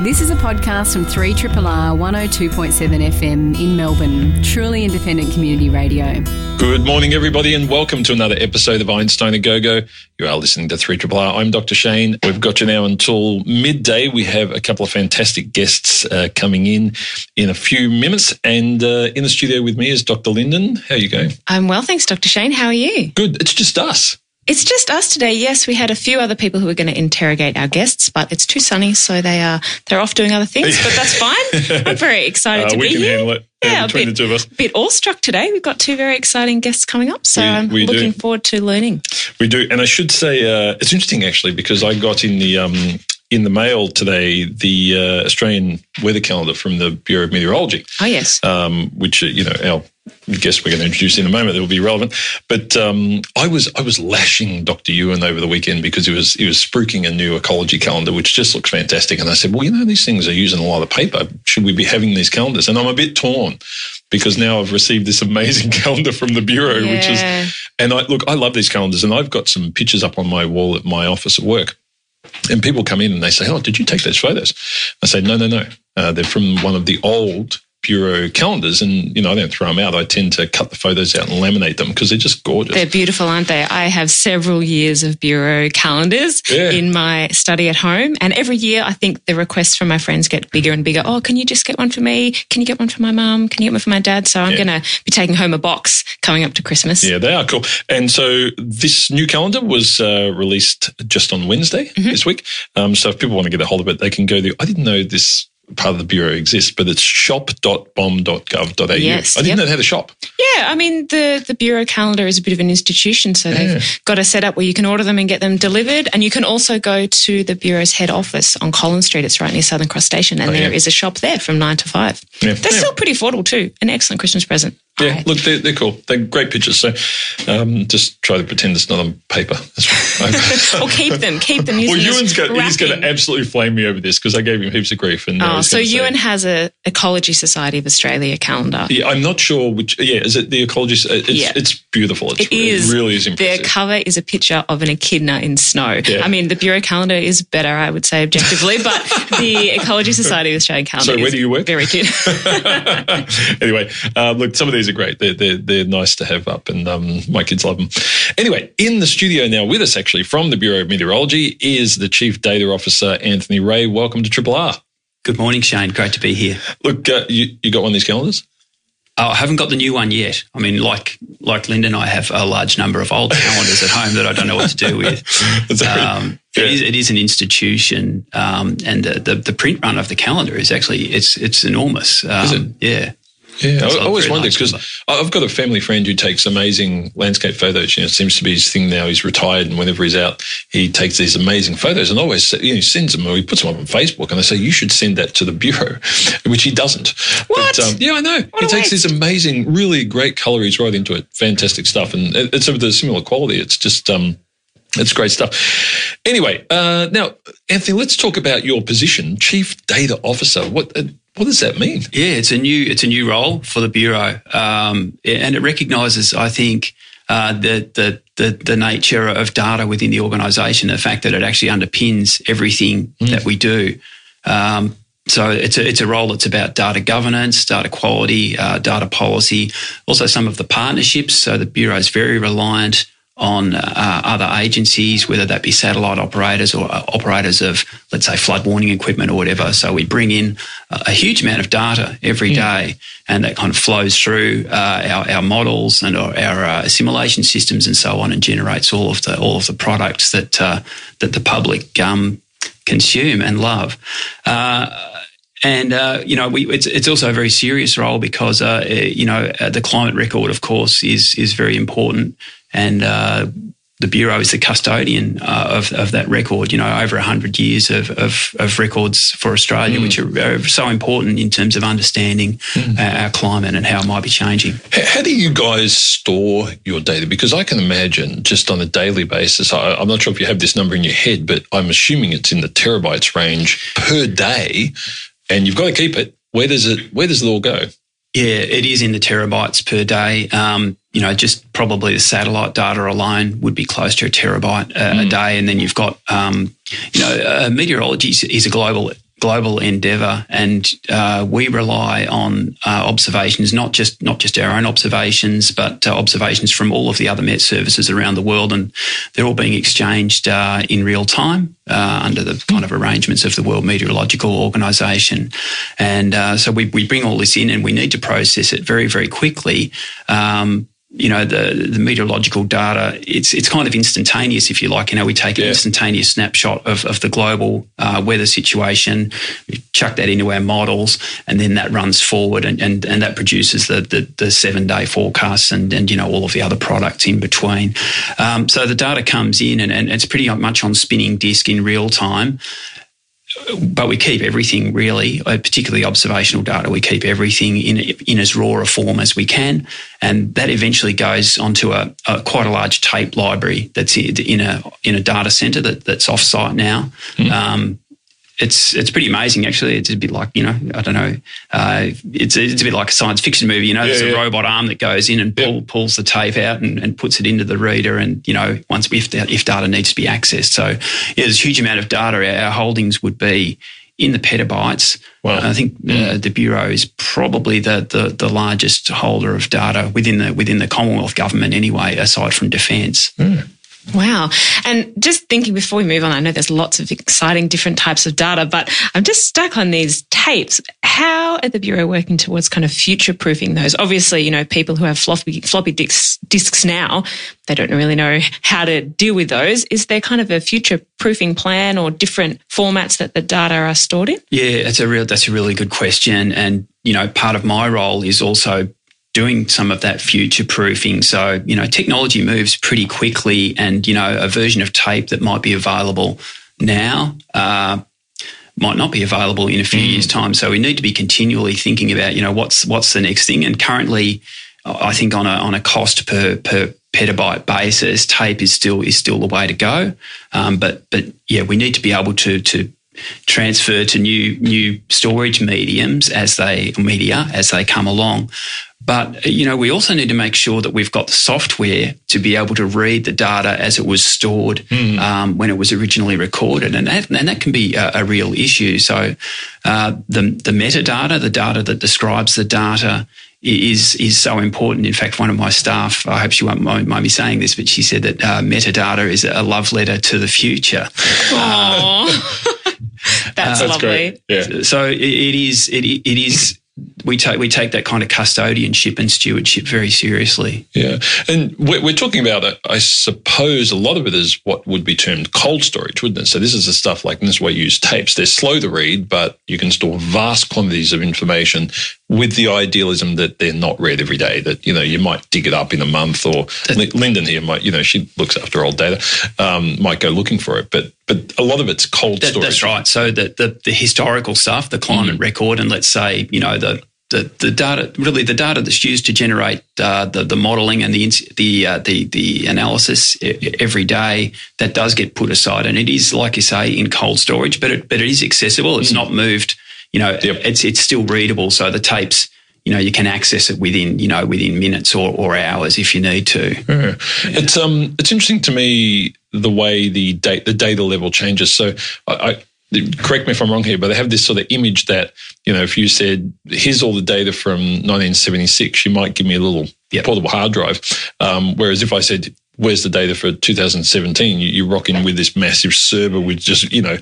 This is a podcast from 3RRR 102.7 FM in Melbourne, truly independent community radio. Good morning, everybody, and welcome to another episode of Einstein a Go Go. You are listening to 3RRR. I'm Dr. Shane. We've got you now until midday. We have a couple of fantastic guests uh, coming in in a few minutes. And uh, in the studio with me is Dr. Lyndon. How are you going? I'm well, thanks, Dr. Shane. How are you? Good. It's just us. It's just us today. Yes, we had a few other people who were going to interrogate our guests, but it's too sunny, so they are they're off doing other things. But that's fine. I'm very excited Uh, to we be can here. handle it Yeah, uh, a between bit, the two of us. bit awestruck today. We've got two very exciting guests coming up, so We- I'm we do. looking forward to learning. We do, and I should say uh, it's interesting actually because I got in the um, in the mail today the uh, Australian weather calendar from the Bureau of Meteorology. Oh yes, um, which uh, you know our guest we're going to introduce in a moment that will be relevant. But um, I was I was lashing Dr. Ewan over the weekend because he was he was spruiking a new ecology calendar, which just looks fantastic. And I said, well, you know, these things are using a lot of paper. Should we be having these calendars? And I'm a bit torn because now I've received this amazing calendar from the bureau, which is and I look I love these calendars, and I've got some pictures up on my wall at my office at work. And people come in and they say, "Oh, did you take those photos?" I say, "No, no, no. Uh, they're from one of the old bureau calendars, and you know I don't throw them out. I tend to cut the photos out and laminate them because they're just gorgeous." they're beautiful, aren't they? I have several years of bureau calendars Yeah. in my study at home, and every year I think the requests from my friends get bigger and bigger. Oh, can you just get one for me? Can you get one for my mum? Can you get one for my dad? So I'm Yeah. going to be taking home a box coming up to Christmas. yeah, they are cool. And so this new calendar was uh, released just on Wednesday Mm-hmm. this week. Um, so if people want to get a hold of it, they can go there. I didn't know this part of the bureau exists, but it's shop.bom.gov.au. Yes, I didn't yep. know they had a shop. Yeah, I mean the the bureau calendar is a bit of an institution, so they've got a setup where you can order them and get them delivered, and you can also go to the bureau's head office on Collins Street. It's right near Southern Cross Station, and Oh, yeah. is a shop there from nine to five. Yeah. They're Yeah. still pretty affordable too. An excellent Christmas present. Yeah, I- look, they're, they're cool. They're great pictures. So um, just try to pretend it's not on paper. Right. or keep them, keep them. well, Ewan's got, he's going to absolutely flame me over this because I gave him heaps of grief. And Oh, so gonna say- Ewan has a Ecology Society of Australia calendar. Yeah, I'm not sure which. Yeah, is it the Ecology? It's, Yeah. it's beautiful. It's It really is Their impressive. cover is a picture of an echidna in snow. Yeah. I mean, the Bureau calendar is better, I would say, objectively, but the Ecology Society of Australia calendar So where is do you work? very cute. anyway, uh, look, some of these are great. They're, they're, they're nice to have up, and um, my kids love them. Anyway, in the studio now with us, actually, from the Bureau of Meteorology, is the Chief Data Officer, Anthony Rea. Welcome to Triple R. Good morning, Shane. Great to be here. Look, uh, you, you got one of these calendars? Oh, I haven't got the new one yet. I mean, like like Lyndon and I have a large number of old calendars at home that I don't know what to do with. Um, Yeah. it, is, it is an institution, um, and the, the the print run of the calendar is actually it's it's enormous. Um, Is it? Yeah. Yeah, I, always wondered because number. I've got a family friend who takes amazing landscape photos. You know, it seems to be his thing now. He's retired, and whenever he's out, he takes these amazing photos and always you know, he sends them or he puts them up on Facebook. And I say you should send that to the bureau, which he doesn't. What? But, um, yeah, I know. What he takes waste. these amazing, really great color. He's right into it. Fantastic stuff, and it's of the similar quality. It's just. um it's great stuff. Anyway, uh, now, Anthony, let's talk about your position, Chief Data Officer. What uh, what does that mean? Yeah, it's a new it's a new role for the bureau, um, and it recognises, I think, uh, the, the the the nature of data within the organisation, the fact that it actually underpins everything that we do. Um, so it's a it's a role that's about data governance, data quality, uh, data policy, also some of the partnerships. So the bureau is very reliant on uh, other agencies, whether that be satellite operators or uh, operators of, let's say, flood warning equipment or whatever. So we bring in a a huge amount of data every day, and that kind of flows through uh, our, our models and our, our uh, assimilation systems and so on, and generates all of the all of the products that uh, that the public um, consume and love. Uh, and uh, you know, we, it's it's also a very serious role because uh, you know uh, the climate record, of course, is is very important, and uh, the bureau is the custodian uh, of of that record. You know, over hundred years of, of of records for Australia, which are, are so important in terms of understanding uh, our climate and how it might be changing. How do you guys store your data? Because I can imagine just on a daily basis, I, I'm not sure if you have this number in your head, but I'm assuming it's in the terabytes range per day, and you've got to keep it. Where does it? Where does it all go? Yeah, it is in the terabytes per day. Um, you know, just probably the satellite data alone would be close to a terabyte uh, a day, and then you've got, um, you know, uh, meteorology is, is a global global endeavour, and uh, we rely on uh, observations, not just not just our own observations, but uh, observations from all of the other Met services around the world, and they're all being exchanged uh, in real time uh, under the kind of arrangements of the World Meteorological Organization, and uh, so we we bring all this in, and we need to process it very very quickly. Um, you know the the meteorological data it's it's kind of instantaneous if you like you know we take an yeah. instantaneous snapshot of, of the global uh, weather situation we chuck that into our models and then that runs forward and and, and that produces the, the, the seven day forecasts and and you know all of the other products in between um, so the data comes in and, and it's pretty much on spinning disk in real time but we keep everything really, uh, particularly observational data. We keep everything in in as raw a form as we can, and that eventually goes onto a, a quite a large tape library that's in a in a data center that, that's offsite now. Mm. Um, it's it's pretty amazing actually. It's a bit like you know I don't know. Uh, it's it's a bit like a science fiction movie. You know, yeah, there's a robot arm that goes in and pull, yeah. pulls the tape out and, and puts it into the reader. And you know, once if if data needs to be accessed, so yeah, there's a huge amount of data. Our holdings would be in the petabytes. Wow. I think uh, the bureau is probably the, the, the largest holder of data within the within the Commonwealth government anyway, aside from defence. Mm. Wow. And just thinking before we move on, I know there's lots of exciting different types of data, but I'm just stuck on these tapes. How are the Bureau working towards kind of future proofing those? Obviously, you know, people who have floppy, floppy disks, disks now, they don't really know how to deal with those. Is there kind of a future proofing plan or different formats that the data are stored in? Yeah, that's a real, that's a really good question. And, you know, part of my role is also doing some of that future proofing. So, you know, technology moves pretty quickly and, you know, a version of tape that might be available now uh, might not be available in a few mm. years' time. So we need to be continually thinking about, you know, what's what's the next thing. And currently, I think on a on a cost per per petabyte basis, tape is still is still the way to go. Um, but but yeah, we need to be able to to transfer to new new storage mediums as they media as they come along. But you know, we also need to make sure that we've got the software to be able to read the data as it was stored mm. um, when it was originally recorded, and that, and that can be a, a real issue. So, uh, the the metadata, the data that describes the data, is is so important. In fact, one of my staff, I hope she won't mind me saying this, but she said that uh, metadata is a love letter to the future. That's, uh, That's lovely. Yeah. So it, it is. It, it is we take we take that kind of custodianship and stewardship very seriously. Yeah, and we're, we're talking about, it, I suppose, a lot of it is what would be termed cold storage, wouldn't it? So this is the stuff like this is why you use tapes. They're slow to read, but you can store vast quantities of information with the idealism that they're not read every day. That you know you might dig it up in a month, or Lyndon here might you know she looks after old data, um, might go looking for it, but but a lot of it's cold that, storage. That's right. So the, the, the historical stuff, the climate mm. record, and let's say you know the the, the data really the data that's used to generate uh, the the modelling and the the uh, the the analysis every day that does get put aside and it is like you say in cold storage but it but it is accessible it's mm. not moved you know yep. it's it's still readable so the tapes you know you can access it within you know within minutes or, or hours if you need to yeah. Yeah. it's um it's interesting to me the way the date the data level changes so I, I correct me if I'm wrong here, but they have this sort of image that, you know, if you said, here's all the data from 1976, you might give me a little yep. portable hard drive. Um, whereas if I said, where's the data for 2017? You, you rock in with this massive server with just, you know,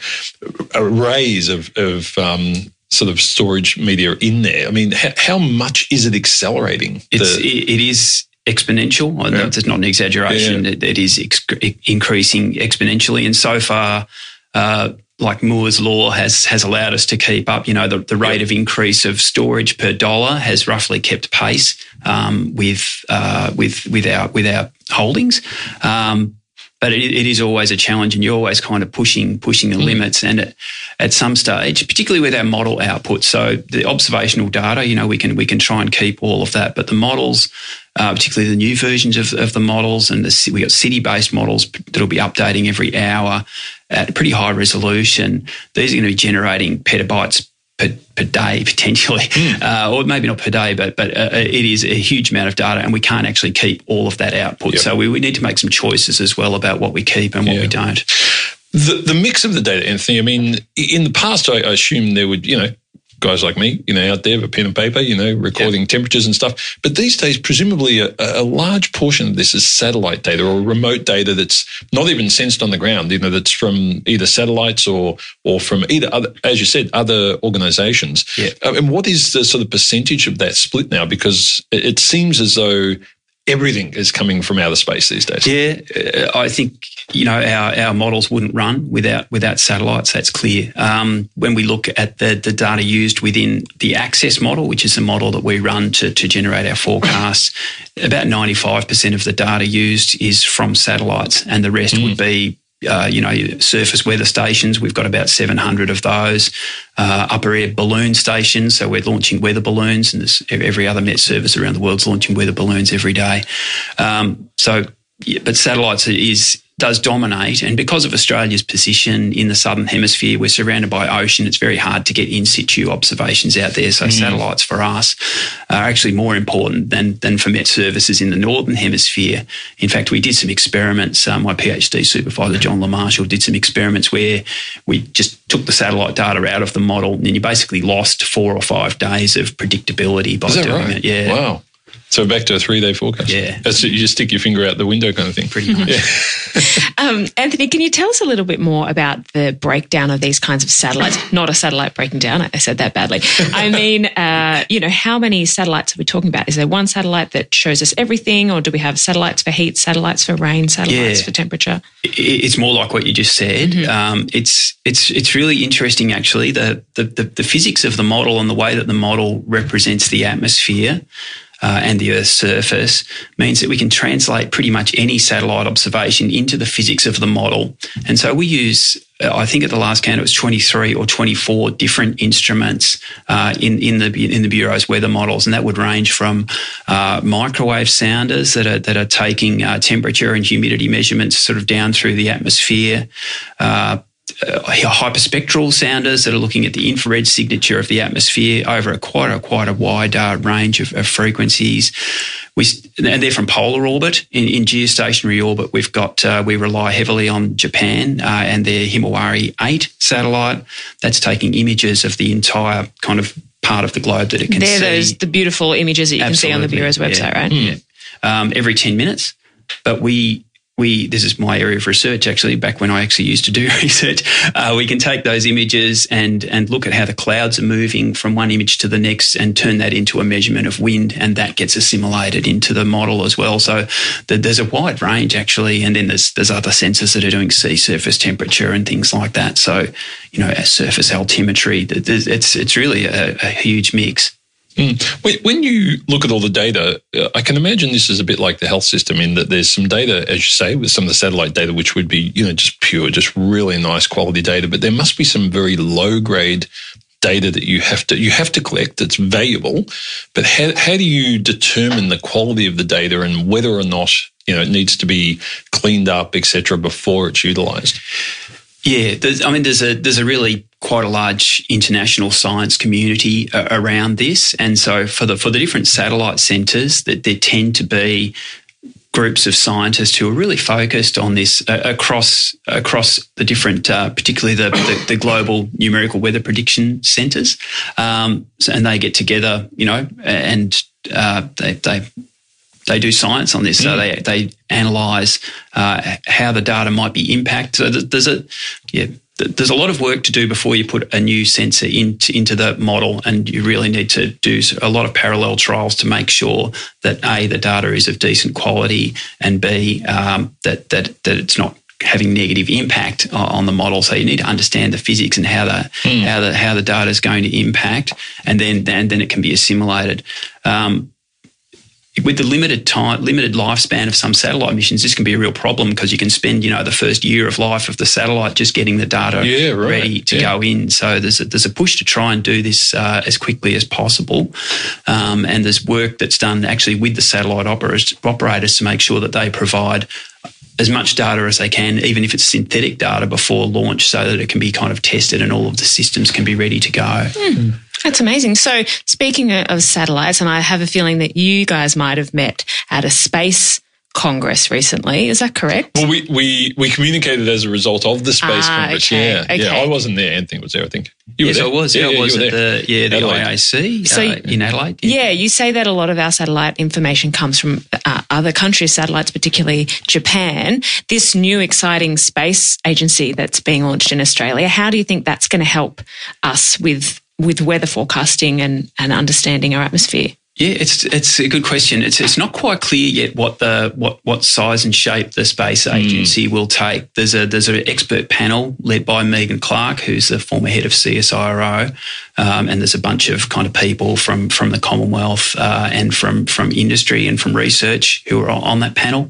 arrays of, of um, sort of storage media in there. I mean, how, how much is it accelerating? It's, the- it is exponential. Yeah. That's not an exaggeration. Yeah. It, it is ex- increasing exponentially. And so far, uh, like Moore's law has has allowed us to keep up. You know, the, the rate of increase of storage per dollar has roughly kept pace um, with uh, with with our with our holdings. Um, but it, it is always a challenge, and you're always kind of pushing pushing the mm. limits. And at, at some stage, particularly with our model output, so the observational data, you know, we can we can try and keep all of that, but the models uh, particularly the new versions of, of the models. And the, we got city based models that'll be updating every hour at pretty high resolution. These are going to be generating petabytes per, per day potentially, mm. uh, or maybe not per day, but but uh, it is a huge amount of data, and we can't actually keep all of that output. Yep. So we, we need to make some choices as well about what we keep and what yeah. we don't. The, the mix of the data, Anthony, I mean, in the past, I, I assume there would, you know, guys like me, you know, out there with pen and paper, you know, recording temperatures and stuff. But these days, presumably a, a, large portion of this is satellite data or remote data that's not even sensed on the ground, you know, that's from either satellites or or from either other, as you said, other organizations. Yeah. Uh, and what is the sort of percentage of that split now? Because it seems as though everything is coming from outer space these days. Yeah, uh, I think you know our, our models wouldn't run without without satellites. That's clear. Um, when we look at the the data used within the Access model, which is a model that we run to to generate our forecasts, about ninety five percent of the data used is from satellites, and the rest mm. would be uh, you know, surface weather stations. We've got about 700 of those. Uh, upper air balloon stations. So we're launching weather balloons, and every other Met service around the world is launching weather balloons every day. Um, so, yeah, but satellites is does dominate. And because of Australia's position in the southern hemisphere, we're surrounded by ocean. It's very hard to get in situ observations out there. So mm. satellites for us are actually more important than, than for Met services in the northern hemisphere. In fact, we did some experiments. Um, my PhD supervisor, John Le Marshall, did some experiments where we just took the satellite data out of the model and you basically lost four or five days of predictability by doing right? it. Yeah. Wow. So back to a three day forecast. Yeah. That's it. You just stick your finger out the window kind of thing. Pretty much. Yeah. um, Anthony, can you tell us a little bit more about the breakdown of these kinds of satellites? Not a satellite breaking down. I said that badly. I mean, uh, you know, how many satellites are we talking about? Is there one satellite that shows us everything, or do we have satellites for heat, satellites for rain, satellites yeah. for temperature? It's more like what you just said. Mm-hmm. Um, it's it's it's really interesting actually the, the the the physics of the model and the way that the model represents the atmosphere uh, and the Earth's surface means that we can translate pretty much any satellite observation into the physics of the model. And so we use, uh, I think at the last count it was 23 or 24 different instruments uh, in in the in the bureau's weather models, and that would range from uh, microwave sounders that are that are taking uh, temperature and humidity measurements sort of down through the atmosphere uh, hyperspectral sounders that are looking at the infrared signature of the atmosphere over a quite a quite a wide uh, range of, of, frequencies. We and they're from polar orbit. In, in geostationary orbit, we've got uh, we rely heavily on Japan uh, and their Himawari Eight satellite. That's taking images of the entire kind of part of the globe that it can they're see. Those the beautiful images that you Absolutely. can see on the bureau's website, yeah. right? Yeah. Um, every ten minutes, but we we this is my area of research actually back when i actually used to do research uh, we can take those images and and look at how the clouds are moving from one image to the next and turn that into a measurement of wind and that gets assimilated into the model as well. So the, there's a wide range actually and then there's there's other sensors that are doing sea surface temperature and things like that. So you know surface altimetry it's it's really a, a huge mix Mm. When you look at all the data, uh, I can imagine this is a bit like the health system in that there's some data, as you say, with some of the satellite data, which would be, you know, just pure, just really nice quality data. But there must be some very low grade data that you have to you have to collect that's valuable. But how, how do you determine the quality of the data and whether or not you know it needs to be cleaned up, etc., before it's utilized? Yeah, I mean, there's a there's a really quite a large international science community uh, around this, and so for the for the different satellite centres, that there tend to be groups of scientists who are really focused on this uh, across across the different, uh, particularly the, the, the global numerical weather prediction centres, um, and they get together, you know, and uh, they they they do science on this. So they they analyze uh, how the data might be impacted. So there's a yeah. There's a lot of work to do before you put a new sensor into, into the model, and you really need to do a lot of parallel trials to make sure that a the data is of decent quality, and b um, that that that it's not having negative impact on the model. So you need to understand the physics and how the mm. how the how the data is going to impact, and then and then it can be assimilated. Um, with the limited time, limited lifespan of some satellite missions, this can be a real problem because you can spend, you know, the first year of life of the satellite just getting the data yeah, right. ready to yeah. go in. So there's a, there's a push to try and do this uh, as quickly as possible, um, and there's work that's done actually with the satellite operators, operators to make sure that they provide as much data as they can, even if it's synthetic data before launch, so that it can be kind of tested and all of the systems can be ready to go. Mm. That's amazing. So, speaking of satellites, and I have a feeling that you guys might have met at a space Congress recently. Is that correct? Well, we, we, we communicated as a result of the Space Ah, Congress. okay, Yeah. okay. Yeah. I wasn't there. Anthony was there, I think. You yes, were there. I was. Yeah, I was you were at there. the yeah the Adelaide. IAC So uh, in Adelaide. Yeah, you say that a lot of our satellite information comes from uh, other countries' satellites, particularly Japan. This new exciting space agency that's being launched in Australia, how do you think that's going to help us with with weather forecasting and, and understanding our atmosphere? Yeah, it's it's a good question. It's it's not quite clear yet what the what what size and shape the space agency will take. There's a there's an expert panel led by Megan Clark, who's the former head of CSIRO, um, and there's a bunch of kind of people from from the Commonwealth uh, and from from industry and from research who are on that panel.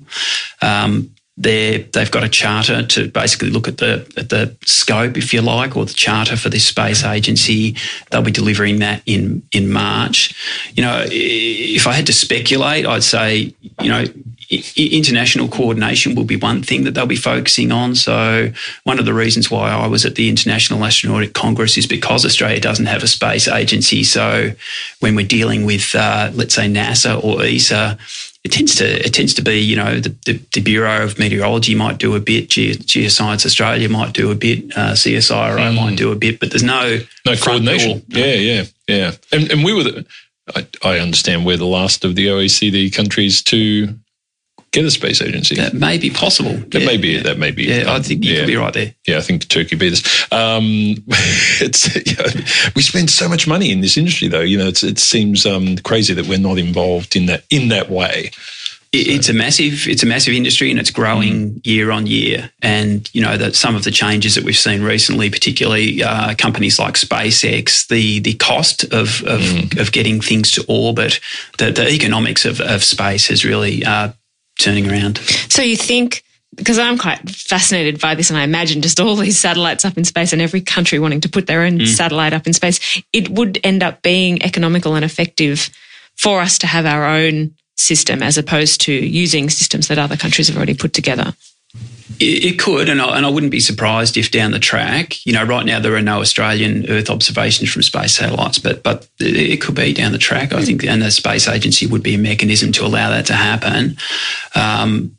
Um, they're, they've got a charter to basically look at the at the scope, if you like, or the charter for this space agency. They'll be delivering that in in March. You know, if I had to speculate, I'd say you know. International coordination will be one thing that they'll be focusing on. So, one of the reasons why I was at the International Astronautic Congress is because Australia doesn't have a space agency. So, when we're dealing with, uh, let's say, NASA or ESA, it tends to it tends to be you know the, the, the Bureau of Meteorology might do a bit, Ge- Geoscience Australia might do a bit, uh, CSIRO might do a bit, but there's no No coordination. Yeah, yeah, yeah. And, and we were, the, I, I understand, we're the last of the OECD countries to get a space agency. That may be possible. That may be. That may be. Yeah, I think you yeah. could be right there. Yeah, I think Turkey beat us. Um, it's yeah, we spend so much money in this industry, though. You know, it's, it seems um, crazy that we're not involved in that in that way. It- It's a massive, it's a massive industry, and it's growing year on year. And you know that some of the changes that we've seen recently, particularly uh, companies like SpaceX, the the cost of of, of getting things to orbit, the, the economics of, of space is really uh, turning around. So you think because I'm quite fascinated by this, and I imagine just all these satellites up in space and every country wanting to put their own mm. satellite up in space, it would end up being economical and effective for us to have our own system as opposed to using systems that other countries have already put together. It, could, and I, and I wouldn't be surprised if down the track, you know, right now there are no Australian Earth observations from space satellites, but but it, it could be down the track. I think, and the space agency would be a mechanism to allow that to happen. Um,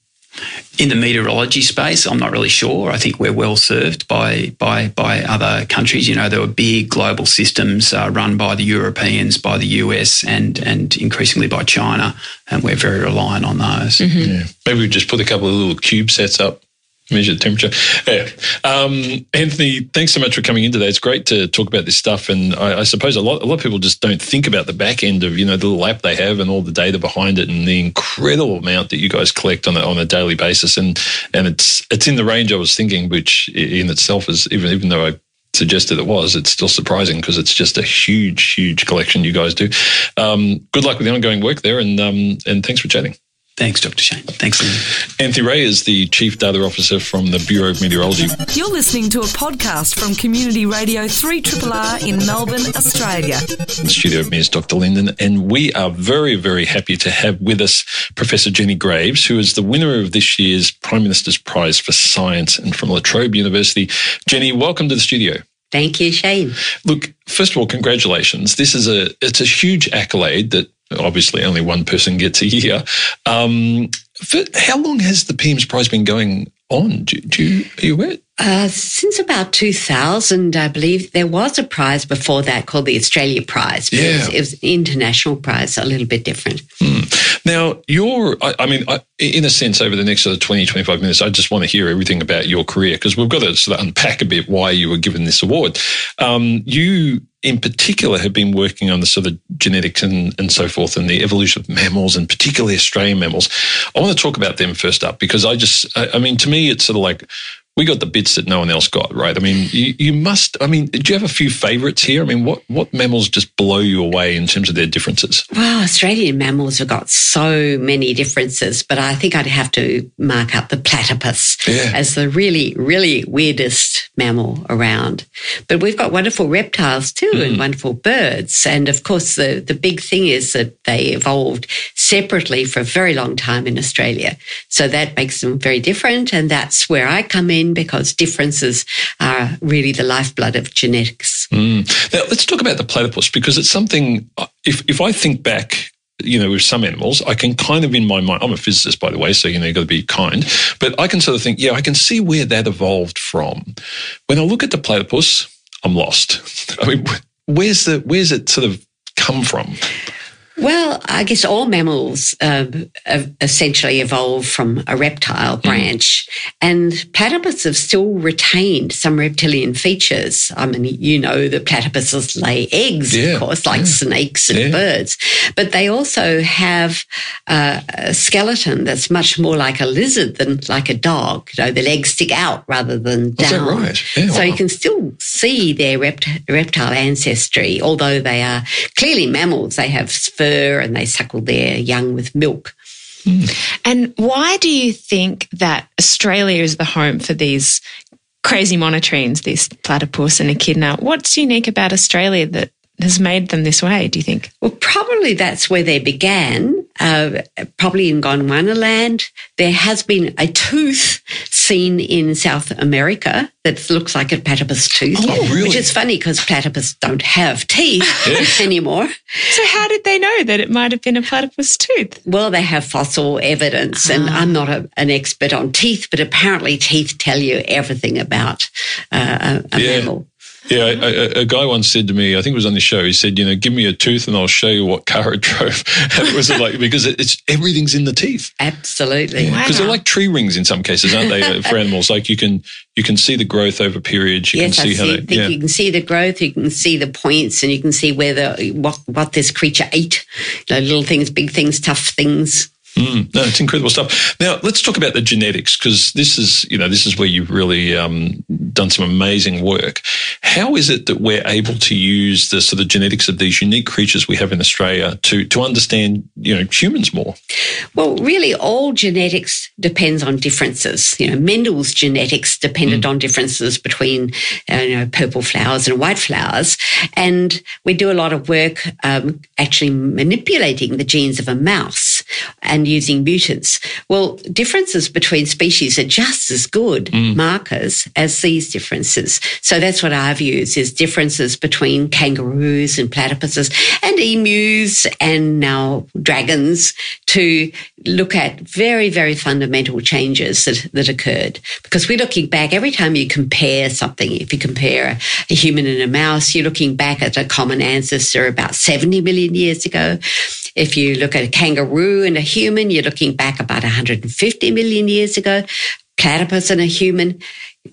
in the meteorology space, I'm not really sure. I think we're well served by by by other countries. You know, there were big global systems uh, run by the Europeans, by the US, and and increasingly by China, and we're very reliant on those. Yeah. Maybe we just put a couple of little CubeSats up, measure the temperature. Yeah. Um, Anthony, thanks so much for coming in today. It's great to talk about this stuff, and I, I suppose a lot a lot of people just don't think about the back end of you know the little app they have and all the data behind it, and the incredible amount that you guys collect on a, on a daily basis, and and it's it's in the range I was thinking, which in itself is even even though I suggested it was, it's still surprising because it's just a huge, huge collection you guys do. Um, good luck with the ongoing work there, and um, and thanks for chatting. Thanks, Dr. Shane. Thanks, Lynn. Anthony Rea is the Chief Data Officer from the Bureau of Meteorology. You're listening to a podcast from Community Radio 3 R in Melbourne, Australia. In the studio with me is Dr. Lyndon, and we are very, very happy to have with us Professor Jenny Graves, who is the winner of this year's Prime Minister's Prize for Science and from La Trobe University. Jenny, welcome to the studio. Thank you, Shane. Look, first of all, congratulations. This is a it's a huge accolade that obviously only one person gets a year. Um, for, how long has the PM's Prize been going on? Do, do you, are you aware? Uh, since about 2000, I believe there was a prize before that called the Australia Prize. but It, was, Yeah. it was an international prize, a little bit different. Now, you're, I, I mean, I, in a sense, over the next sort of 20, 25 minutes, I just want to hear everything about your career because we've got to sort of unpack a bit why you were given this award. Um, you, in particular, have been working on the sort of genetics and, and so forth and the evolution of mammals and particularly Australian mammals. I want to talk about them first up because I just, I, I mean, to me, it's sort of like, we got the bits that no one else got, right? I mean, you, you must. I mean, do you have a few favourites here? I mean, what what mammals just blow you away in terms of their differences? Well, Australian mammals have got so many differences, but I think I'd have to mark up the platypus Yeah. as the really, really weirdest mammal around. But we've got wonderful reptiles too and hmm. wonderful birds. And of course, the, the big thing is that they evolved separately for a very long time in Australia. So that makes them very different. And that's where I come in because differences are really the lifeblood of genetics. Mm. Now let's talk about the platypus because it's something. uh, If if I think back you know, with some animals, I can kind of in my mind, I'm a physicist, by the way, so, you know, you've got to be kind, but I can sort of think, yeah, I can see where that evolved from. When I look at the platypus, I'm lost. I mean, where's the, where's it sort of come from? Well, I guess all mammals uh, essentially evolved from a reptile mm-hmm. branch, mm. and platypus have still retained some reptilian features. I mean, you know, the platypuses lay eggs, yeah. of course, like yeah. snakes and yeah. birds, but they also have uh, a skeleton that's much more like a lizard than like a dog. You know, the legs stick out rather than down. Is that right? so wow. you can still see their rept- reptile ancestry, although they are clearly mammals. They have fur fur and they suckle their young with milk. Mm. And why do you think that Australia is the home for these crazy monotremes, these platypus and echidna? What's unique about Australia that has made them this way, do you think? Well, probably that's where they began. Uh, probably in Gondwana land. There has been a tooth seen in South America that looks like a platypus tooth, oh, really? which is funny because platypus don't have teeth anymore. So how did they know that it might have been a platypus tooth? Well, they have fossil evidence, and ah. I'm not a, an expert on teeth, but apparently teeth tell you everything about uh, a, a yeah. mammal. Yeah, a, a, guy once said to me, I think it was on the show, he said, you know, give me a tooth and I'll show you what car it drove. and it was like, because it's everything's in the teeth. Absolutely. Because wow. they're like tree rings in some cases, aren't they, uh, for animals? Like you can, you can see the growth over periods. You yes, can see, I see, how they, yeah. you can see the growth, you can see the points and you can see where the, what, what this creature ate. You know, little things, big things, tough things. Mm, no, it's incredible stuff. Now let's talk about the genetics because this is, you know, this is where you've really um, done some amazing work. How is it that we're able to use the sort of genetics of these unique creatures we have in Australia to to understand, you know, humans more? Well, really, all genetics depends on differences. You know, Mendel's genetics depended mm. on differences between, uh, you know, purple flowers and white flowers, and we do a lot of work um, actually manipulating the genes of a mouse and using mutants. Well, differences between species are just as good mm. markers as these differences. So that's what I've used is differences between kangaroos and platypuses and emus and now dragons to look at very, very fundamental changes that, that occurred. Because we're looking back every time you compare something, if you compare a, a human and a mouse, you're looking back at a common ancestor about 70 million years ago. If you look at a kangaroo and a human, you're looking back about 150 million years ago. Platypus and a human,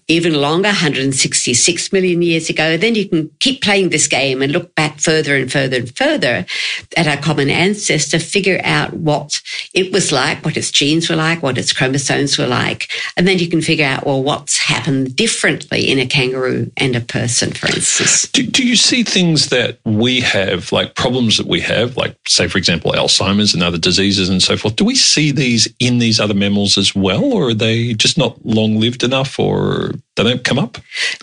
even longer, 166 million years ago. Then you can keep playing this game and look back further and further and further at our common ancestor, figure out what it was like, what its genes were like, what its chromosomes were like. And then you can figure out, well, what's happened differently in a kangaroo and a person, for instance. Do, do you see things that we have, like problems that we have, like, say, for example, Alzheimer's and other diseases and so forth? Do we see these in these other mammals as well, or are they just not long lived enough, or they don't come up?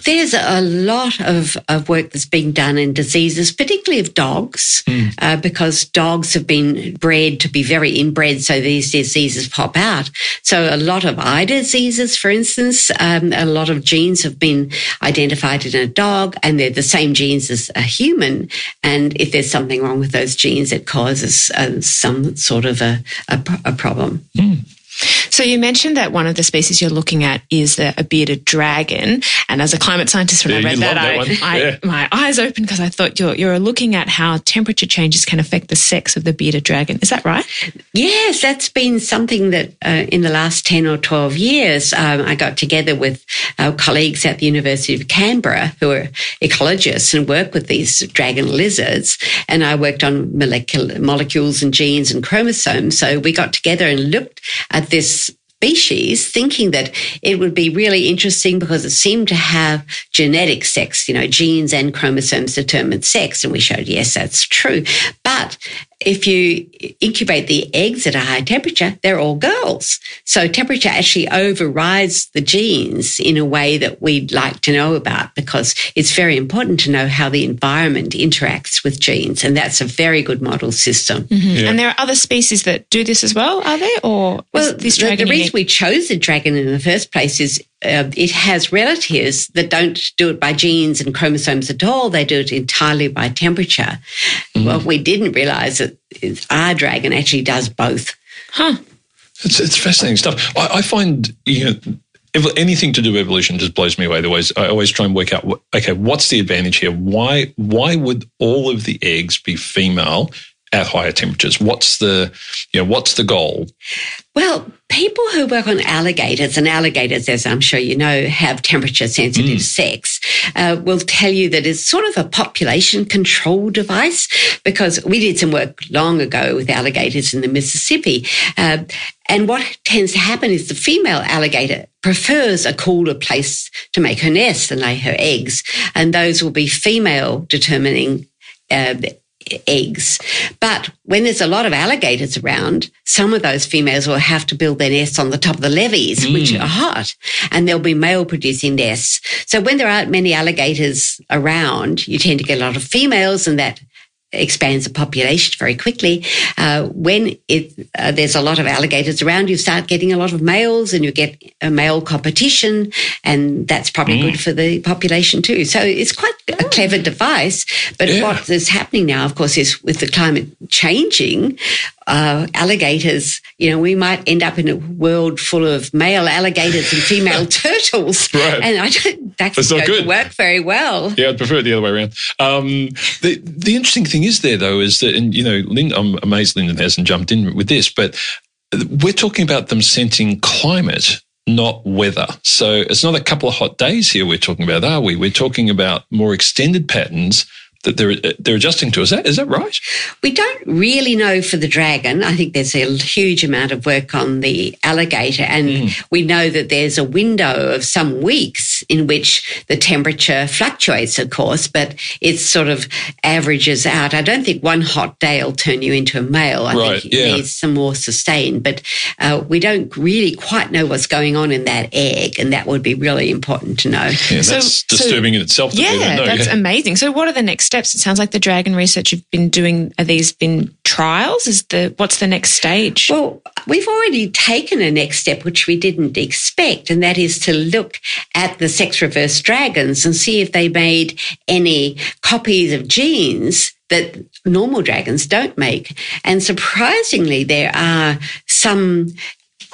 There's a lot of, of work that's being done in diseases, particularly of dogs, mm. uh, because dogs have been bred to be very inbred, so these diseases pop out. So a lot of eye diseases, for instance, um, a lot of genes have been identified in a dog, and they're the same genes as a human. And if there's something wrong with those genes, it causes uh, some sort of a, a, a problem. Mm. So you mentioned that one of the species you're looking at is a, a bearded dragon. And as a climate scientist, when yeah, I read that, that I, yeah. I, my eyes opened because I thought you're, you're looking at how temperature changes can affect the sex of the bearded dragon. Is that right? Yes, that's been something that uh, in the last 10 or 12 years, um, I got together with our colleagues at the University of Canberra who are ecologists and work with these dragon lizards. And I worked on molecular, molecules and genes and chromosomes. So we got together and looked at this species, thinking that it would be really interesting because it seemed to have genetic sex, you know, genes and chromosomes determine sex. And we showed, yes, that's true. But if you incubate the eggs at a high temperature, they're all girls. So temperature actually overrides the genes in a way that we'd like to know about because it's very important to know how the environment interacts with genes. And that's a very good model system. Mm-hmm. Yeah. And there are other species that do this as well, are there? Or well, this dragon the, the reason we chose the dragon in the first place is uh, it has relatives that don't do it by genes and chromosomes at all. They do it entirely by temperature. Mm-hmm. Well, we didn't realize that that our dragon actually does both. Huh. It's, it's fascinating stuff. I, I find you know anything to do with evolution just blows me away. The ways I always try and work out. Okay, what's the advantage here? Why why would all of the eggs be female at higher temperatures? What's the you know what's the goal? Well, people who work on alligators, and alligators, as I'm sure you know, have temperature sensitive sex, uh, will tell you that it's sort of a population control device because we did some work long ago with alligators in the Mississippi. Uh, and what tends to happen is the female alligator prefers a cooler place to make her nest and lay her eggs. And those will be female determining uh, eggs. But when there's a lot of alligators around, some of those females will have to build their nests on the top of the levees, which mm. are hot, and there'll be male producing nests. So when there aren't many alligators around, you tend to get a lot of females, and that expands the population very quickly. Uh, when it, uh, there's a lot of alligators around, you start getting a lot of males and you get a male competition, and that's probably good for the population too. So it's quite a clever device. But Yeah. what is happening now, of course, is with the climate changing, uh, alligators, you know, we might end up in a world full of male alligators and female turtles. Right. And I don't, that's, That's not going to good. work very well. Yeah, I'd prefer it the other way around. Um, the the interesting thing is there though is that, and you know, Lynn, I'm amazed Lyndon hasn't jumped in with this, but we're talking about them sensing climate, not weather. So it's not a couple of hot days here we're talking about, are we? We're talking about more extended patterns that they're they're adjusting to. Is that is that right? We don't really know for the dragon. I think there's a huge amount of work on the alligator, and we know that there's a window of some weeks in which the temperature fluctuates, of course, but it sort of averages out. I don't think one hot day will turn you into a male. I Right, think it yeah. needs some more sustain, but uh, we don't really quite know what's going on in that egg, and that would be really important to know. Yeah, So- that's so- disturbing in itself. That Yeah, know. that's yeah. amazing. So, what are the next steps? It sounds like the dragon research you've been doing. Are these been trials? Is the what's the next stage? Well, we've already taken a next step, which we didn't expect, and that is to look at the sex reverse dragons and see if they made any copies of genes that normal dragons don't make. And surprisingly, there are some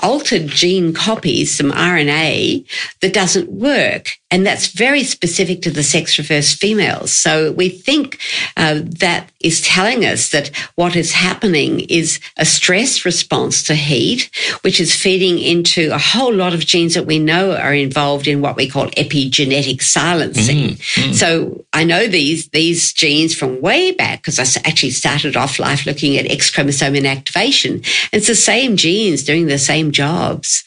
altered gene copies, some RNA that doesn't work. And that's very specific to the sex reverse females. So we think uh, that is telling us that what is happening is a stress response to heat, which is feeding into a whole lot of genes that we know are involved in what we call epigenetic silencing. So I know these, these genes from way back because I actually started off life looking at X chromosome inactivation. It's the same genes doing the same jobs.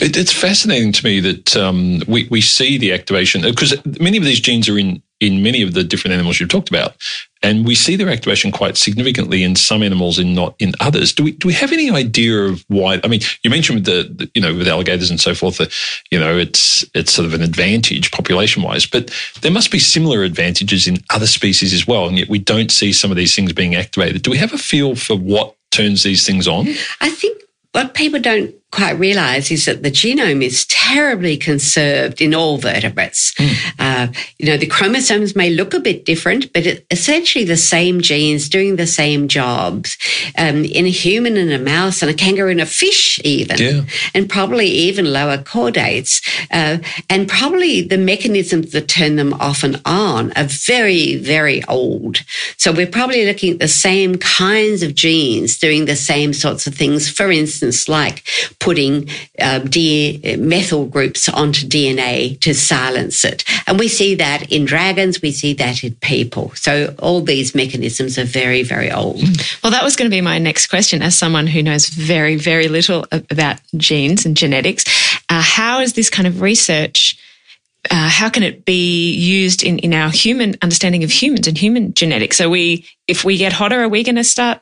It, it's fascinating to me that um, we, we see the activation because many of these genes are in, in many of the different animals you've talked about. And we see their activation quite significantly in some animals and not in others. Do we do we have any idea of why? I mean, you mentioned with the, the you know with alligators and so forth you know it's it's sort of an advantage population wise, but there must be similar advantages in other species as well, and yet we don't see some of these things being activated. Do we have a feel for what turns these things on? I think what people don't quite realize is that the genome is terribly conserved in all vertebrates. Uh, you know, the chromosomes may look a bit different, but it's essentially the same genes doing the same jobs um, in a human and a mouse and a kangaroo and a fish, even, Yeah. and probably even lower chordates. Uh, and probably the mechanisms that turn them off and on are very, very old. So we're probably looking at the same kinds of genes doing the same sorts of things. For instance, like putting um, D- methyl groups onto DNA to silence it. And we see that in dragons, we see that in people. So all these mechanisms are very, very old. Well, that was going to be my next question. As someone who knows very, very little about genes and genetics, uh, how is this kind of research? Uh, how can it be used in, in our human understanding of humans and human genetics? So we, if we get hotter, are we going to start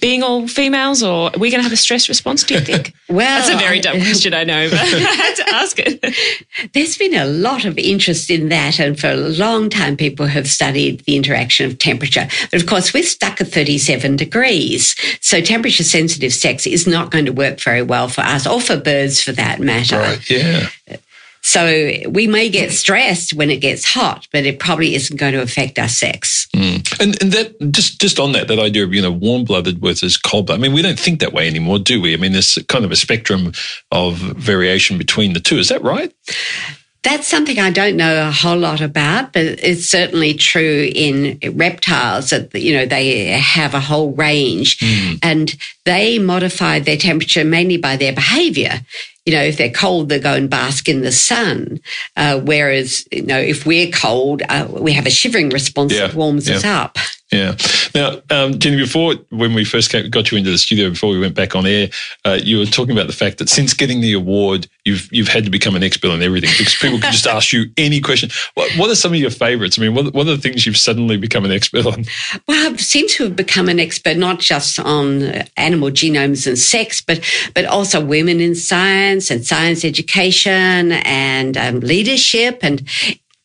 being all females, or are we going to have a stress response? Do you think? Well, That's a very dumb question, I know, but I had to ask it. There's been a lot of interest in that, and for a long time, people have studied the interaction of temperature. But of course, we're stuck at 37 degrees, so temperature sensitive sex is not going to work very well for us or for birds for that matter. Yeah. So we may get stressed when it gets hot, but it probably isn't going to affect our sex. Mm. And and that just just on that that idea of you know warm blooded versus cold blooded. I mean, we don't think that way anymore, do we? I mean, there's kind of a spectrum of variation between the two. Is that right? That's something I don't know a whole lot about, but it's certainly true in reptiles that, you know, they have a whole range mm. and they modify their temperature mainly by their behavior. You know, if they're cold, they go and bask in the sun. Uh, whereas, you know, if we're cold, uh, we have a shivering response yeah. that warms yeah. us up. Yeah. Now, um, Jenny, before when we first came, got you into the studio, before we went back on air, uh, you were talking about the fact that since getting the award, you've you've had to become an expert on everything because people can just ask you any question. What, what are some of your favourites? I mean, what, what are the things you've suddenly become an expert on? Well, I seem to have become an expert not just on animal genomes and sex, but but also women in science and science education and um, leadership and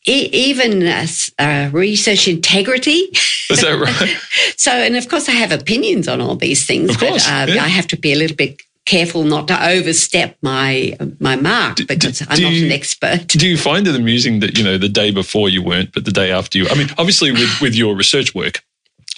even uh, uh, research integrity. Is that right? so, and of course, I have opinions on all these things, of but uh, yeah. I have to be a little bit careful not to overstep my my mark because do, I'm not you, an expert. Do you find it amusing that you know the day before you weren't, but the day after you? I mean, obviously with with your research work,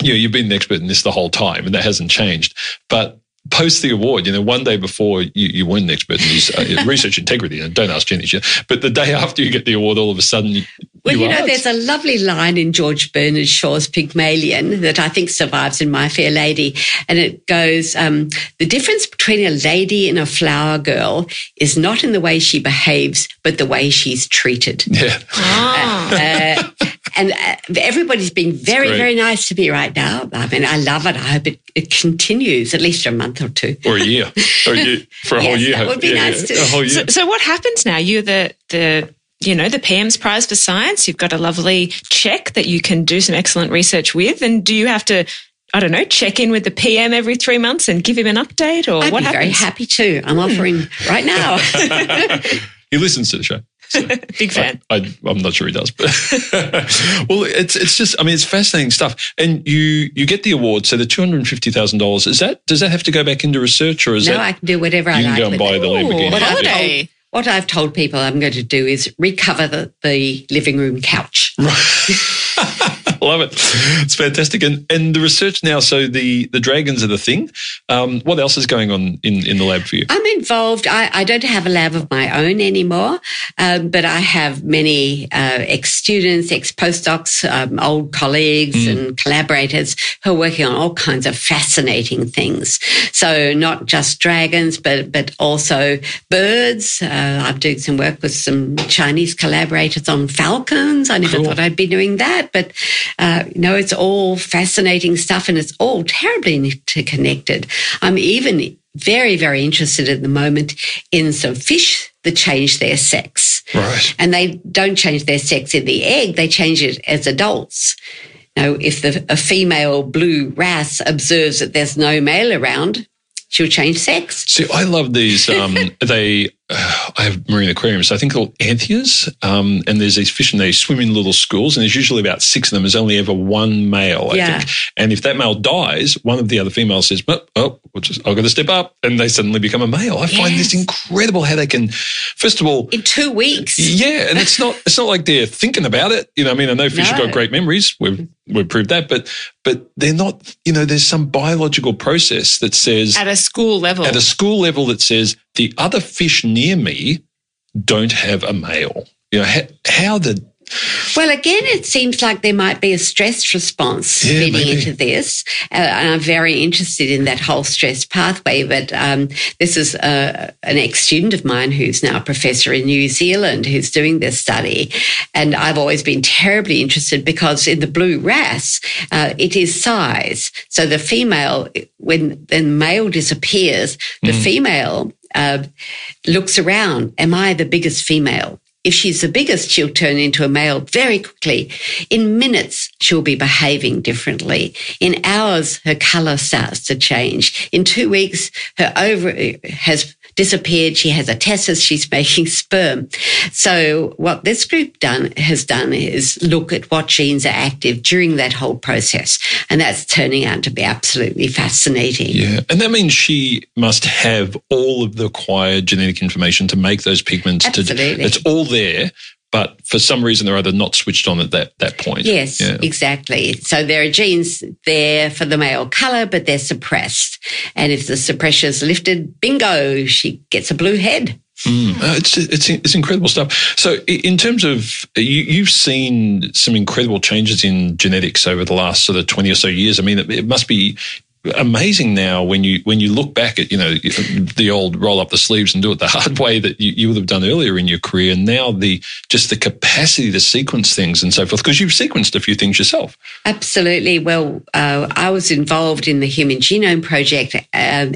you know, you've been an expert in this the whole time, and that hasn't changed. But post the award, you know, one day before you, you win an expert in this, uh, research integrity, and don't ask Jenny, but the day after you get the award, all of a sudden you, well, you, you know, there's a lovely line in George Bernard Shaw's Pygmalion that I think survives in My Fair Lady. And it goes, um, the difference between a lady and a flower girl is not in the way she behaves, but the way she's treated. Yeah. Ah. Uh, and uh, everybody's being very, very nice to me right now. I mean, I love it. I hope it, it continues at least for a month or two. Or a year. or a year for a yes, whole year. That would be yeah, nice yeah, too. So, so what happens now? You're the, the you know, the PM's Prize for Science. You've got a lovely check that you can do some excellent research with. And do you have to, I don't know, check in with the PM every three months and give him an update or what? I'd what be happens? very happy to. I'm offering hmm. right now. he listens to the show. So Big fan. I, am not sure he does, but well, it's it's just I mean it's fascinating stuff. And you you get the award, so the two hundred and fifty thousand dollars is that does that have to go back into research or is no? that I can do whatever I like. You can go and buy it. the Lamborghini. Ooh, holiday. What I've told people I'm going to do is recover the, the living room couch. Love it. It's fantastic. And and the research now, so the, the dragons are the thing. Um, what else is going on in, in the lab for you? I'm involved. I, I don't have a lab of my own anymore, um, but I have many uh, ex students, ex postdocs, um, old colleagues, mm. and collaborators who are working on all kinds of fascinating things. So not just dragons, but but also birds. Uh, I'm doing some work with some Chinese collaborators on falcons. I never cool. thought I'd be doing that, but uh, you know, it's all fascinating stuff and it's all terribly interconnected. I'm even very, very interested at the moment in some fish that change their sex. Right. And they don't change their sex in the egg, they change it as adults. Now, if the, a female blue wrasse observes that there's no male around, she'll change sex. See, I love these. Um, they uh, I have marine aquariums, I think called anthias. Um, and there's these fish and they swim in little schools and there's usually about six of them. There's only ever one male, I yeah. think. And if that male dies, one of the other females says, oh, oh just, I've got to step up. And they suddenly become a male. I yes. find this incredible how they can, first of all, in two weeks. Yeah. And it's not, it's not like they're thinking about it. You know, I mean, I know fish no. have got great memories. We've, we've proved that, but, but they're not, you know, there's some biological process that says at a school level, at a school level that says the other fish near me don't have a male. You know, how, how the well, again, it seems like there might be a stress response yeah, maybe. into this. Uh, and I'm very interested in that whole stress pathway. But um, this is uh, an ex student of mine who's now a professor in New Zealand who's doing this study. And I've always been terribly interested because in the blue wrasse, uh, it is size. So the female, when the male disappears, the mm. female uh, looks around. Am I the biggest female? If she's the biggest, she'll turn into a male very quickly. In minutes, she'll be behaving differently. In hours, her color starts to change. In two weeks, her ovary has disappeared. She has a testis. She's making sperm. So what this group done has done is look at what genes are active during that whole process. And that's turning out to be absolutely fascinating. Yeah. And that means she must have all of the required genetic information to make those pigments. Absolutely. To, it's all there but for some reason or other, not switched on at that that point. Yes, yeah. exactly. So there are genes there for the male color, but they're suppressed. And if the suppression is lifted, bingo, she gets a blue head. Mm, uh, it's, it's it's incredible stuff. So, in terms of you, you've seen some incredible changes in genetics over the last sort of twenty or so years. I mean, it, it must be amazing now when you when you look back at you know the old roll up the sleeves and do it the hard way that you, you would have done earlier in your career. And now the just the capacity to sequence things and so forth because you've sequenced a few things yourself. Absolutely. Well uh, i was involved in the human genome project um,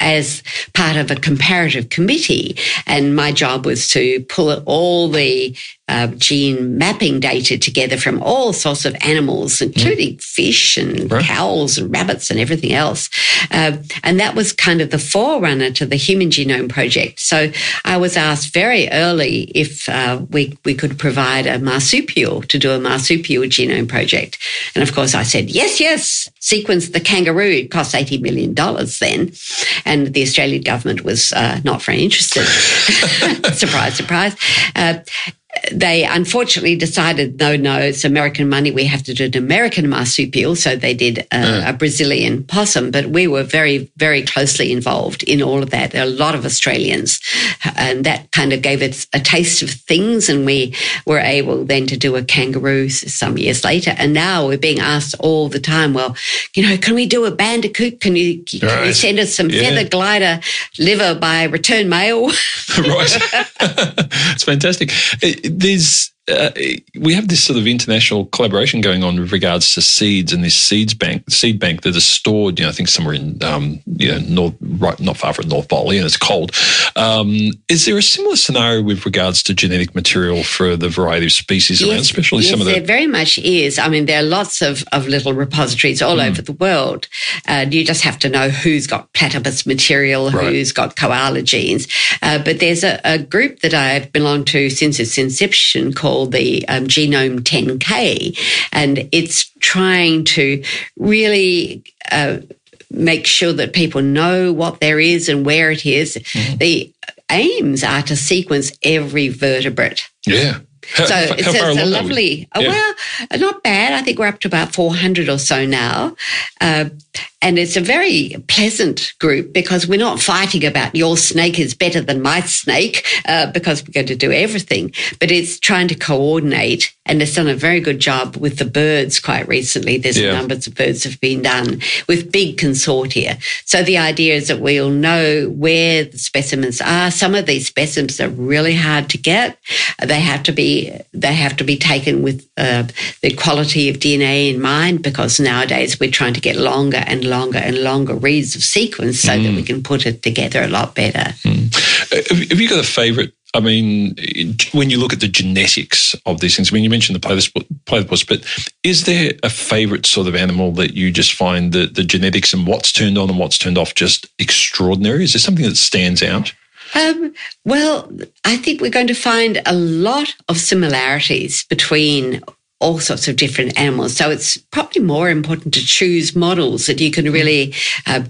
as part of a comparative committee. And my job was to pull all the uh, gene mapping data together from all sorts of animals, including mm. fish and right. cows and rabbits and everything else. Uh, and that was kind of the forerunner to the Human Genome Project. So I was asked very early if uh, we, we could provide a marsupial to do a marsupial genome project. And of course, I said, yes, yes, sequence the kangaroo. It cost $80 million then. And the Australian government was uh, not very interested. surprise, surprise. Uh, they unfortunately decided, no, no, it's American money. We have to do an American marsupial. So they did a, uh. a, Brazilian possum, but we were very, very closely involved in all of that. There are a lot of Australians and that kind of gave us a taste of things. And we were able then to do a kangaroo some years later. And now we're being asked all the time, well, you know, can we do a bandicoot? Can you, can right. you send us some yeah. feather glider liver by return mail? right. it's fantastic there's uh, we have this sort of international collaboration going on with regards to seeds and this seeds bank, seed bank that is stored, you know, I think somewhere in, um, you know, north, right, not far from North Bali, and it's cold. Um, is there a similar scenario with regards to genetic material for the variety of species yes, around, especially yes, some of the? there very much is. I mean, there are lots of, of little repositories all mm. over the world. Uh, you just have to know who's got platypus material, right. who's got koala genes. Uh, but there's a, a group that I've belonged to since its inception called called the um, Genome 10K, and it's trying to really uh, make sure that people know what there is and where it is. Mm-hmm. The aims are to sequence every vertebrate. Yeah. So how it's, it's a lovely, yeah. well, not bad. I think we're up to about 400 or so now. Uh, and it's a very pleasant group because we're not fighting about your snake is better than my snake uh, because we're going to do everything, but it's trying to coordinate. And it's done a very good job with the birds quite recently. There's yeah. numbers of birds have been done with big consortia. So the idea is that we'll know where the specimens are. Some of these specimens are really hard to get. They have to be they have to be taken with uh, the quality of DNA in mind because nowadays we're trying to get longer and longer and longer reads of sequence so mm. that we can put it together a lot better. Mm. Have you got a favourite? I mean, when you look at the genetics of these things, I mean, you mentioned the platypus, but is there a favourite sort of animal that you just find that the genetics and what's turned on and what's turned off just extraordinary? Is there something that stands out? Um, well, I think we're going to find a lot of similarities between all sorts of different animals. So it's probably more important to choose models that you can really uh,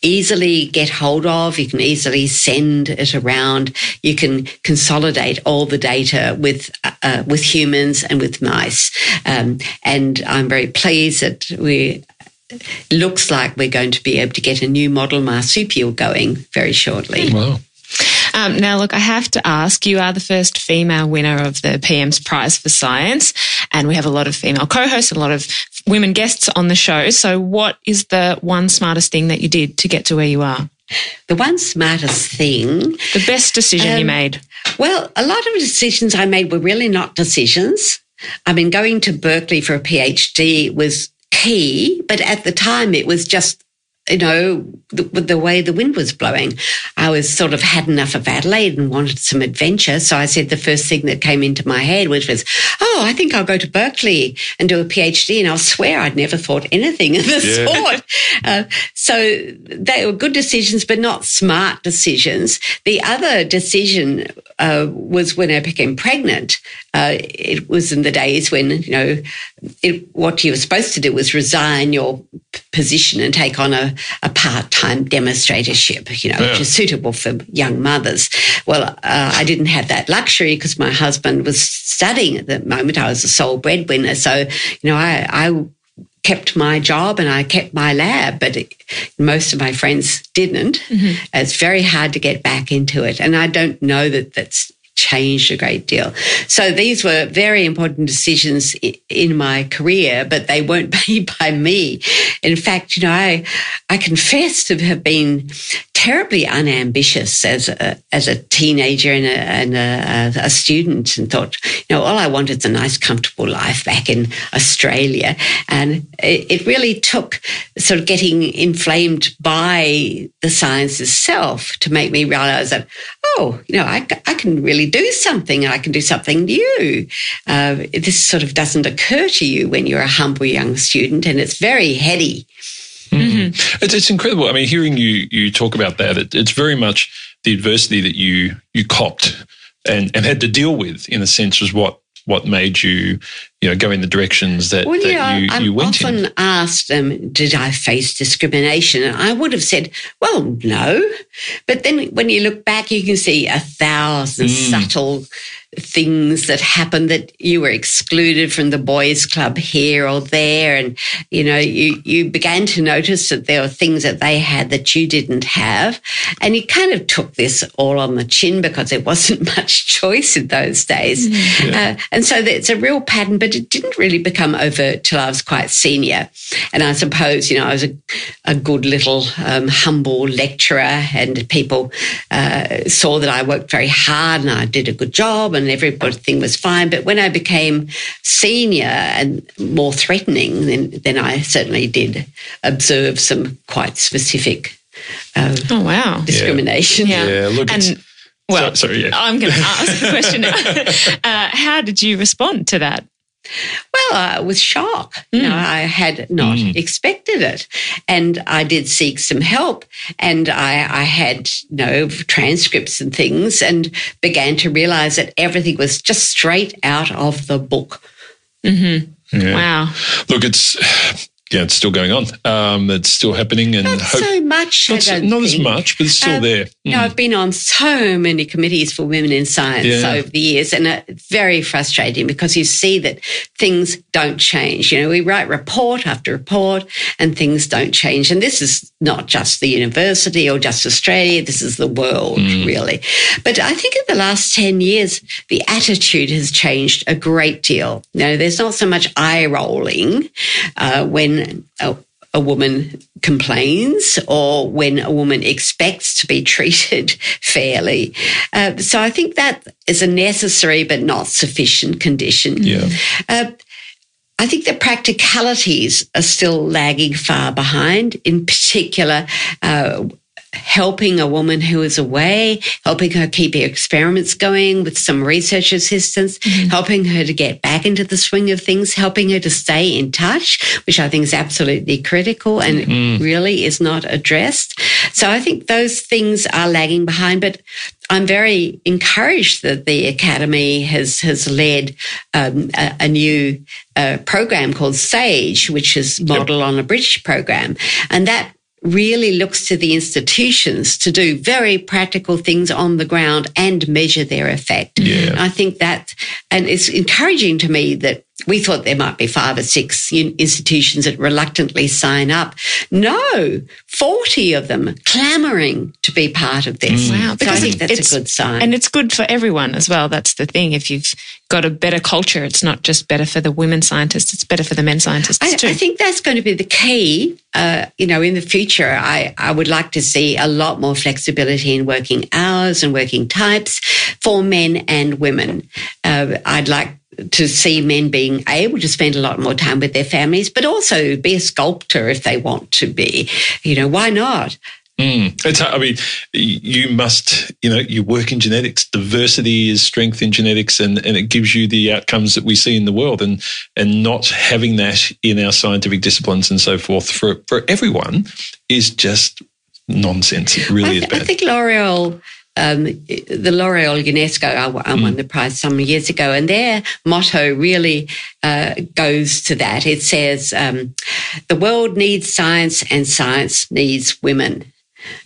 easily get hold of. You can easily send it around. You can consolidate all the data with uh, uh with humans and with mice. Um, and I'm very pleased that we looks like we're going to be able to get a new model marsupial going very shortly. Wow. Um, now, look, I have to ask you are the first female winner of the PM's Prize for Science, and we have a lot of female co hosts and a lot of women guests on the show. So, what is the one smartest thing that you did to get to where you are? The one smartest thing. The best decision um, you made. Well, a lot of decisions I made were really not decisions. I mean, going to Berkeley for a PhD was key, but at the time it was just you know, the, the, way the wind was blowing. I was sort of had enough of Adelaide and wanted some adventure. So I said the first thing that came into my head, which was, oh, I think I'll go to Berkeley and do a PhD. And I'll swear I'd never thought anything of the yeah. sort. Uh, so they were good decisions, but not smart decisions. The other decision uh, was when I became pregnant. Uh, it was in the days when, you know, it, what you were supposed to do was resign your position and take on a, a part-time demonstratorship, you know, yeah. which is suitable for young mothers. Well, uh, I didn't have that luxury because my husband was studying at the moment. I was a sole breadwinner. So, you know, I, I kept my job and I kept my lab, but it, most of my friends didn't. Mm-hmm. It's very hard to get back into it. And I don't know that that's changed a great deal. So these were very important decisions in my career, but they weren't made by me. In fact, you know, I, I confess to have been terribly unambitious as a, as a teenager and, a, and a, a, student and thought, you know, all I wanted is a nice, comfortable life back in Australia. And it, really took sort of getting inflamed by the science itself to make me realize that, oh, you know, I, I can really do something and I can do something new. Uh, this sort of doesn't occur to you when you're a humble young student and it's very heady. Mm-hmm. It's, it's incredible. I mean, hearing you you talk about that, it, it's very much the adversity that you you copped and and had to deal with. In a sense, was what what made you you know go in the directions that, well, that yeah, you, I'm you went often in. asked um, did i face discrimination and i would have said well no but then when you look back you can see a thousand mm. subtle things that happened that you were excluded from the boys club here or there and you know you you began to notice that there were things that they had that you didn't have and you kind of took this all on the chin because there wasn't much choice in those days mm-hmm. yeah. uh, and so it's a real pattern but it didn't really become overt till I was quite senior and I suppose you know I was a, a good little um, humble lecturer and people uh, saw that I worked very hard and I did a good job and and everything was fine. But when I became senior and more threatening, then, then I certainly did observe some quite specific uh, oh wow discrimination. Yeah, yeah. look, and well, so, sorry, yeah. I'm going to ask the question. uh, how did you respond to that? Well, I was shocked. Mm. You know, I had not mm. expected it. And I did seek some help and I, I had, you know, transcripts and things and began to realize that everything was just straight out of the book. Mm-hmm. Yeah. Wow. Look, it's yeah, it's still going on. Um, it's still happening, and not hope, so much. Not, so, not as much, but it's still um, there. Mm. You know, I've been on so many committees for women in science yeah. over the years, and it's very frustrating because you see that things don't change. You know, we write report after report, and things don't change. And this is not just the university or just Australia. This is the world, mm. really. But I think in the last ten years, the attitude has changed a great deal. You know, there's not so much eye rolling uh, when a, a woman complains or when a woman expects to be treated fairly. Uh, so I think that is a necessary but not sufficient condition. Yeah. Uh, I think the practicalities are still lagging far behind. In particular, uh, helping a woman who is away, helping her keep experiments going with some research assistance, mm-hmm. helping her to get back into the swing of things, helping her to stay in touch, which I think is absolutely critical and mm-hmm. really is not addressed. So I think those things are lagging behind, but I'm very encouraged that the Academy has has led um, a, a, new uh, program called SAGE, which is modeled yep. on a British program, and that really looks to the institutions to do very practical things on the ground and measure their effect. Yeah. I think that, and it's encouraging to me that we thought there might be five or six institutions that reluctantly sign up. No, 40 of them clamoring to be part of this. Mm. Wow. Because so I think that's a good sign. And it's good for everyone as well. That's the thing. If you've got a better culture, it's not just better for the women scientists, it's better for the men scientists I, too. I think that's going to be the key. Uh, you know, in the future, I, I would like to see a lot more flexibility in working hours and working types for men and women. Uh, I'd like to see men being able to spend a lot more time with their families, but also be a sculptor if they want to be. You know, why not? Mm. It's, I mean, you must, you know, you work in genetics. Diversity is strength in genetics, and, and it gives you the outcomes that we see in the world. And and not having that in our scientific disciplines and so forth for for everyone is just nonsense. It really I, is bad. I think L'Oreal um, the L'Oreal UNESCO, I, won the prize some years ago, and their motto really uh, goes to that. It says, um, "The world needs science, and science needs women."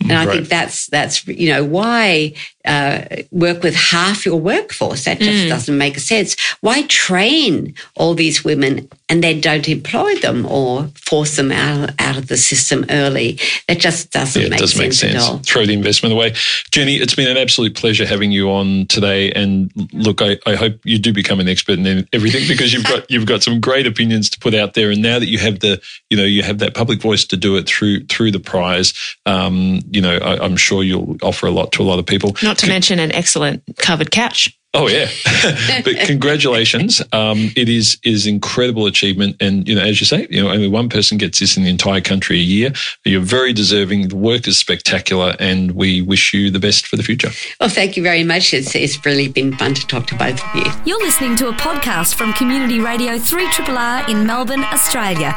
And I Right. think that's that's you know why uh, work with half your workforce. That just doesn't make sense. Why train all these women and then don't employ them or force them out out of the system early? That just doesn't Yeah, it make, does make sense, at all. Throw the investment away. Jenny, it's been an absolute pleasure having you on today. And look, I, I hope you do become an expert in everything because you've got you've got some great opinions to put out there. And now that you have the you know you have that public voice to do it through through the prize, um, you know I, I'm sure you'll offer a lot to a lot of people. Not to mention an excellent covered couch. Oh yeah, but congratulations! Um, it is is incredible achievement, and you know, as you say, you know, only one person gets this in the entire country a year. You're very deserving. The work is spectacular, and we wish you the best for the future. Well, thank you very much. It's, it's really been fun to talk to both of you. You're listening to a podcast from Community Radio 3RRR in Melbourne, Australia.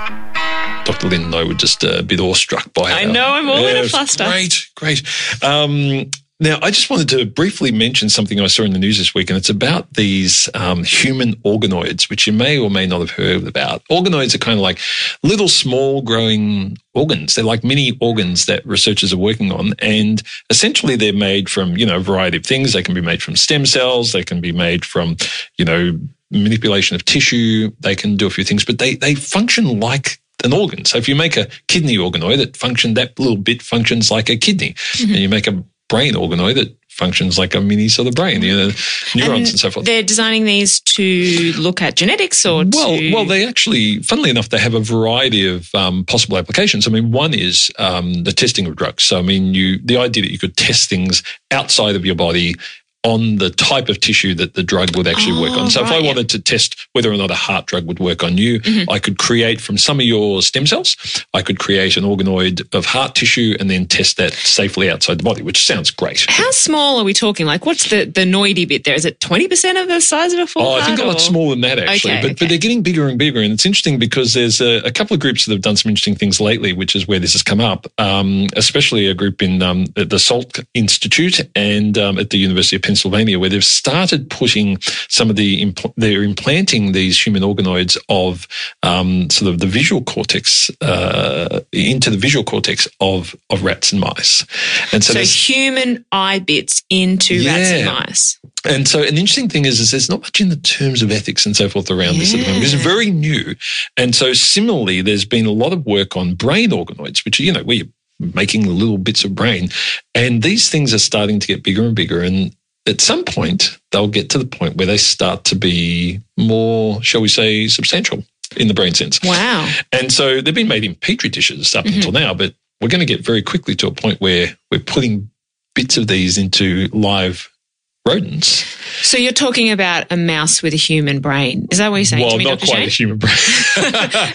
Dr. Lynn and I were just a bit awestruck by I her. know, I'm all in a fluster. Great, great. Um, now, I just wanted to briefly mention something I saw in the news this week, and it's about these um, human organoids, which you may or may not have heard about. Organoids are kind of like little small growing organs. They're like mini organs that researchers are working on, and essentially they're made from, you know, a variety of things. They can be made from stem cells. They can be made from, you know, manipulation of tissue. They can do a few things, but they, they function like an organ. So if you make a kidney organoid that function, that little bit functions like a kidney. Mm-hmm. And you make a brain organoid that functions like a mini sort of brain, you know, neurons and, so forth. They're designing these to look at genetics or Well, to. well, they actually, funnily enough, they have a variety of um, possible applications. I mean, one is um, the testing of drugs. So, I mean, you the idea that you could test things outside of your body on the type of tissue that the drug would actually work Oh, on. So, if right, I yeah. wanted to test whether or not a heart drug would work on you, Mm-hmm. I could create from some of your stem cells, I could create an organoid of heart tissue and then test that safely outside the body, which sounds great. How small are we talking? Like, what's the, the noidy bit there? Is it 20% of the size of a full Oh, I think a lot or- smaller than that actually, Okay, but okay. but they're getting bigger and bigger, and it's interesting because there's a, a couple of groups that have done some interesting things lately, which is where this has come up. Um, especially a group in um, the Salk Institute and um, at the University of Pennsylvania, where they've started putting some of the impl- they're implanting these human organoids of um, sort of the visual cortex uh, into the visual cortex of of rats and mice, and so, So human eye bits into rats and mice. and so an interesting thing is, is there's not much in the terms of ethics and so forth around this at the moment. It's very new. And so similarly, there's been a lot of work on brain organoids, which are, you know, where you're making little bits of brain. And these things are starting to get bigger and bigger. And at some point, they'll get to the point where they start to be more, shall we say, substantial in the brain sense. Wow. And so they've been made in petri dishes up mm-hmm. until now, but we're going to get very quickly to a point where we're putting bits of these into live rodents. So you're talking about a mouse with a human brain. Is that what you're saying well, to me, not Dr. quite Shane? a human brain.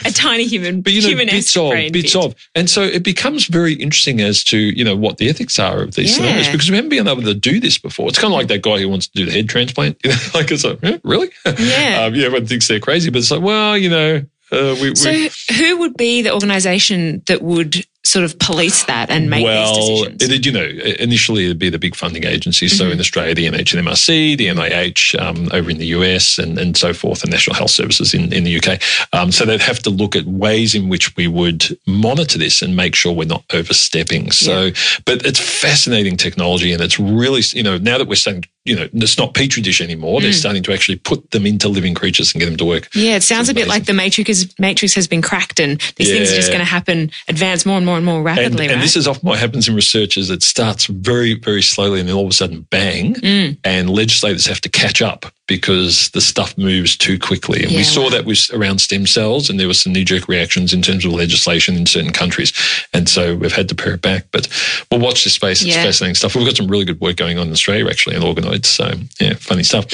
a tiny human, But you know, human bits of, brain bits bit. of, and so it becomes very interesting as to you know what the ethics are of these Yeah. scenarios because we haven't been able to do this before. It's kind of like that guy who wants to do the head transplant. You know, like it's like, eh, really? Yeah. um, yeah, everyone thinks they're crazy, but it's like, well, you know, uh, we, So we who would be the organisation that would sort of police that and make well, these decisions? it, you know, initially it'd be the big funding agencies. So in Australia, the NHMRC, the NIH um, over in the US, and, and so forth, and National Health Services in, in the UK. Um, so they'd have to look at ways in which we would monitor this and make sure we're not overstepping. So, but it's fascinating technology, and it's really, you know, now that we're starting, you know, it's not petri dish anymore. They're starting to actually put them into living creatures and get them to work. yeah, it sounds a bit like the Matrix, is, Matrix has been cracked and these things are just going to happen, advance more and more and more rapidly, and right? this is often what happens in research is it starts very, very slowly and then all of a sudden bang, Mm. and legislators have to catch up because the stuff moves too quickly. And Yeah, we saw wow. that with around stem cells and there were some knee-jerk reactions in terms of legislation in certain countries. And so we've had to pare it back. But we'll watch this space. It's Yeah. fascinating stuff. We've got some really good work going on in Australia actually in organoids. So yeah, funny stuff.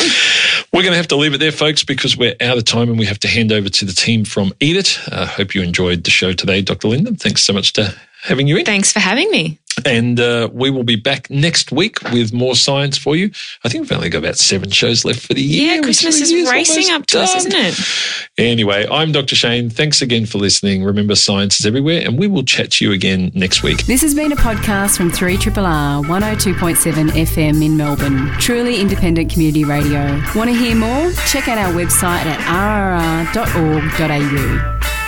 We're going to have to leave it there, folks, because we're out of time and we have to hand over to the team from Eat It. I uh, hope you enjoyed the show today, Dr. Lyndon. Thanks so much to having you in. Thanks for having me. And uh, we will be back next week with more science for you. I think we've only got about seven shows left for the year. Yeah, Christmas is racing up to us, isn't it? Anyway, I'm Dr. Shane. Thanks again for listening. Remember, science is everywhere, and we will chat to you again next week. This has been a podcast from 3RRR 102.7 FM in Melbourne. Truly independent community radio. Want to hear more? Check out our website at rrr.org.au.